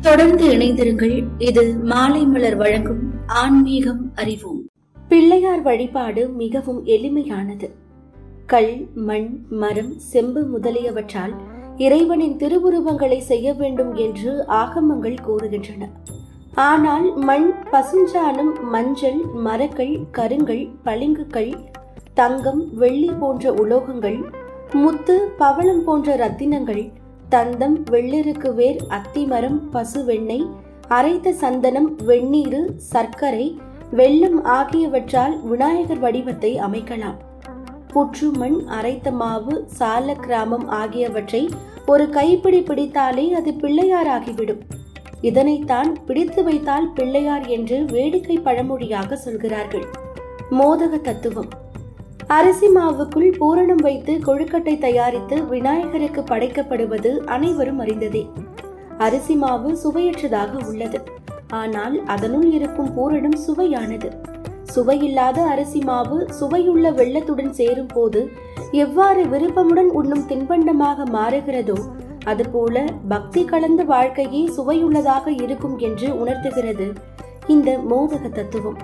தொடர்ந்து இணைந்திருங்கள். இது மாலை மலர் வழங்கும் ஆன்மீகம் அறிவோம். பிள்ளையார் வழிபாடு மிகவும் எளிமையானது. கல் மண் மரம் செம்பு முதலியவற்றால் இறைவனின் திருவுருவங்களை செய்ய வேண்டும் என்று ஆகமங்கள் கூறுகின்றன. ஆனால் மண் பசுஞ்சாணம் மஞ்சள் மரக்கள் கருங்கள் பளிங்குக்கள் தங்கம் வெள்ளி போன்ற உலோகங்கள் முத்து பவளம் போன்ற ரத்தினங்கள் தந்தம் வெள்ளிருக்கு வேர் அத்திமரம் பசு வெண்ணெய் அரைத்த சந்தனம் வெந்நீரு சர்க்கரை வெள்ளம் ஆகியவற்றால் விநாயகர் வடிவத்தை அமைக்கலாம். புற்று மண் அரைத்த மாவு சால கிராமம் ஆகியவற்றை ஒரு கைப்பிடி பிடித்தாலே அது பிள்ளையாராகிவிடும். இதனைத்தான் பிடித்து வைத்தால் பிள்ளையார் என்று வேடிக்கை பழமொழியாக சொல்கிறார்கள். மோதக தத்துவம். அரிசி மாவுக்குள் பூரணம் வைத்து கொழுக்கட்டை தயாரித்து விநாயகருக்கு படைக்கப்படுவது அனைவரும் அறிந்ததே. அரிசி மாவு சுவையற்றதாக உள்ளது. ஆனால் அதனுள் இருக்கும் பூரணம் சுவையானது. சுவையில்லாத அரிசி மாவு சுவையுள்ள வெள்ளத்துடன் சேரும் போது எவ்வாறு விருப்பமுடன் உண்ணும் தின்பண்டமாக மாறுகிறதோ அதுபோல பக்தி கலந்த வாழ்க்கையே சுவையுள்ளதாக இருக்கும் என்று உணர்த்துகிறது இந்த மோதக தத்துவம்.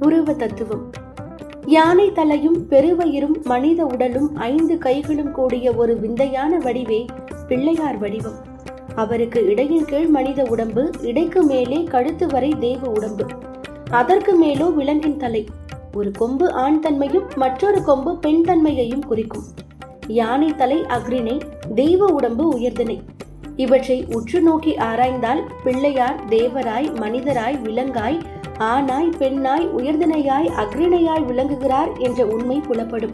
உருவ தத்துவம். யானை தலையும் பெருவயிரும் மனித உடலும் ஐந்து கைகளும் கூடிய ஒரு விந்தையான வடிவே பிள்ளையார் வடிவம். அவருக்கு இடையின் கீழ் மனித உடம்பு இடைக்கு மேலே கழுத்து வரை தேவ உடம்பு. அதற்கு மேலோ விலங்கின் தலை. ஒரு கொம்பு ஆண் தன்மையும் மற்றொரு கொம்பு பெண் தன்மையையும் குறிக்கும். யானை தலை அக்ரிணை தெய்வ உடம்பு உயர்தினை இவற்றை உற்று நோக்கி ஆராய்ந்தால் பிள்ளையார் தேவராய் மனிதராய் விலங்காய் ஆணாய் பெண்ணாய் உயர்தினையாய் அக்ரிணையாய் விளங்குகிறார் என்ற உண்மை புலப்படும்.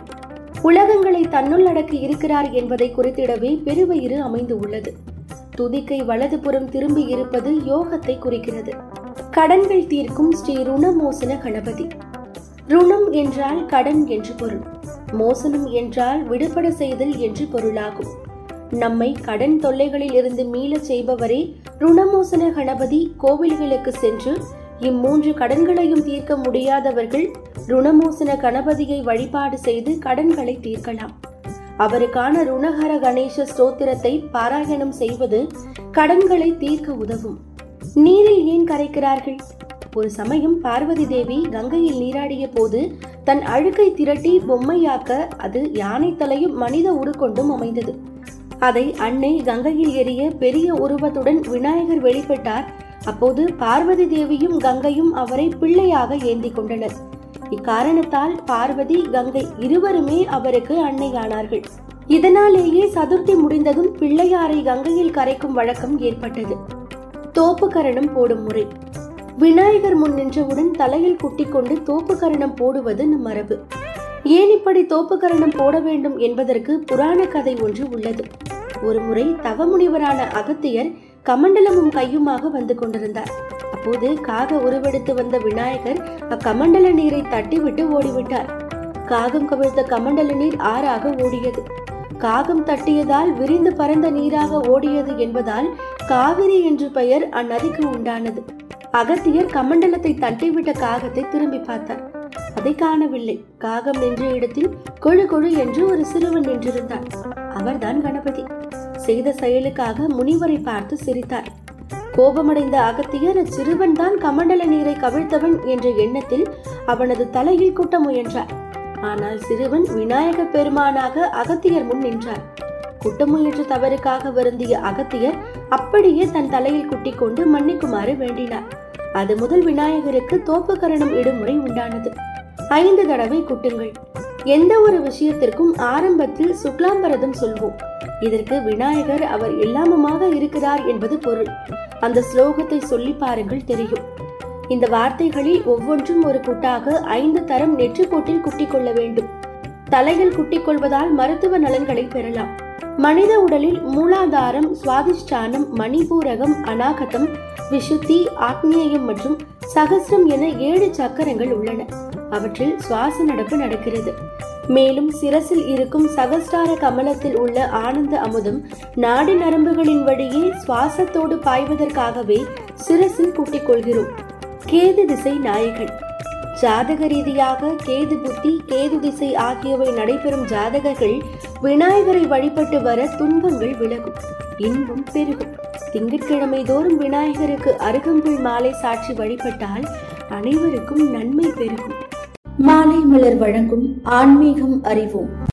உலகங்களை தன்னுள் அடக்கி இருக்கிறார் என்பதை குறித்திடவே பெருவயிறு அமைந்து உள்ளது. துதிக்கை வலதுபுறம் திரும்பி இருப்பது யோகத்தை குறிக்கிறது. கடன்கள் தீர்க்கும் ஸ்ரீ ருணமோசன கணபதி. ருணம் என்றால் கடன் என்று பொருள். மோசனம் என்றால் விடுபட செய்தல் என்று பொருளாகும். நம்மை கடன் தொல்லைகளில் இருந்து மீளச் செய்பவரே ருணமோசன கணபதி கோவில்களுக்கு சென்று இம்மூன்று கடன்களையும் தீர்க்க முடியாதவர்கள் ருணமோசன கணபதியை வழிபாடு செய்து கடன்களை தீர்க்கலாம். அவருக்கான ருணஹர கணேச ஸ்தோத்திரத்தை பாராயணம் செய்வது கடன்களை தீர்க்க உதவும். நீரில் ஏன் கரைக்கிறார்கள்? ஒரு சமயம் பார்வதி தேவி கங்கையில் நீராடிய போது தன் அழுக்கை திரட்டி பொம்மையாக்க அது யானை தலையும் மனித உருக்கொண்டும் அமைந்தது. அதை அன்னை கங்கையில் எரிய பெரிய உருவத்துடன் விநாயகர் வெளிப்பட்டார் அப்போது பார்வதி தேவியும் கங்கையும் அவரை பிள்ளையாக ஏந்தி கொண்டனர். இக்காரணத்தால் பார்வதி கங்கை இருவருமே அவருக்கு அன்னையானார்கள். இதனாலேயே சதுர்த்தி முடிந்ததும் பிள்ளையாரை கங்கையில் கரைக்கும் வழக்கம் ஏற்பட்டது. தோப்பு கரணம் போடும் முறை. விநாயகர் முன் நின்றவுடன் தலையில் குட்டிக்கொண்டு தோப்பு கரணம் போடுவது நம் மரபு. ஏன் இப்படி தோப்பு கரணம் போட வேண்டும் என்பதற்கு புராண கதை ஒன்று உள்ளது. ஒருமுறை தவமுனிவரான அகத்தியர் கமண்டலமும் கையுமாக வந்து கொண்டிருந்தார். அப்போது காக உருவெடுத்து வந்த விநாயகர் அக்கமண்டல நீரை தட்டிவிட்டு ஓடிவிட்டார். காகம் கவிழ்த்த கமண்டல நீர் ஆறாக ஓடியது. காகம் தட்டியதால் விரிந்து பறந்த நீராக ஓடியது என்பதால் காவிரி என்று பெயர் அந்நதிக்கு உண்டானது. அகத்தியர் கமண்டலத்தை தட்டிவிட்ட காகத்தை திரும்பி பார்த்தார். அதை காணவில்லை. காகம் நின்ற இடத்தில் கொழு கொழு என்று ஒரு சிறுவன் நின்றிருந்தார் அவர்தான் கணபதி. செய்த செயலுக்காக முனிவரை பார்த்து சிரித்தார் கோபமடைந்த அகத்தியர் சிறுவன் தான் கமண்டல நீரை கவிழ்த்தவன் என்ற எண்ணத்தில் அவனது தலையில் குட்ட முயன்றார். ஆனால் சிறுவன் விநாயக பெருமானாக அகத்தியர் முன் நின்றார். குட்ட முயன்ற தவறுக்காக வருந்திய அகத்தியர் அப்படியே தன் தலையில் குட்டி கொண்டு மன்னிக்குமாறு வேண்டினார். அது முதல் விநாயகருக்கு தோப்பு கரணம் இடும் முறை உண்டானது. ஐந்து தடவை குட்டுங்கள். எந்த ஒரு விஷயத்திற்கும் ஆரம்பத்தில் சுக்லாம்பரதம் சொல்வோம். இதற்கு விநாயகர் அவர் எல்லாமுமாக இருக்கிறார் என்பது பொருள். அந்த ஸ்லோகத்தை சொல்லி பாருங்கள் தெரியும். இந்த வார்த்தைகளில் ஒவ்வொன்றும் ஒரு குட்டாக ஐந்து தரம் நெற்றுக்கோட்டில் குட்டிக் கொள்ள வேண்டும். தலையில் குட்டிக் கொள்வதால் மருத்துவ நலன்களை பெறலாம். மனித உடலில் மூலாதாரம் சுவாதிஷ்டானம் மணிபூரகம் அநாகதம் விஷுத்தி ஆக்னேயம் மற்றும் சகசிரம் என ஏழு சக்கரங்கள் உள்ளன. அவற்றில் சுவாச நடப்பு நடக்கிறது. மேலும் சிரசில் இருக்கும் சகஸ்டார கமலத்தில் உள்ள ஆனந்த அமுதம் நாடி நரம்புகளின் வழியே சுவாசத்தோடு பாய்வதற்காகவே சிரசில் கூட்டிக் கொள்கிறோம். கேது திசை நாயகன். ஜாதக ரீதியாக கேது புத்தி கேது திசை ஆகியவை நடைபெறும் ஜாதகர்கள் விநாயகரை வழிபட்டு வர துன்பங்கள் விலகும். இன்பம் பெருகும். திங்கட்கிழமை தோறும் விநாயகருக்கு அருகம்புல் மாலை சாற்றி வழிபட்டால் அனைவருக்கும் நன்மை பெருகும். மாலை மலர் வழங்கும் ஆன்மீகம் அறிவோம்.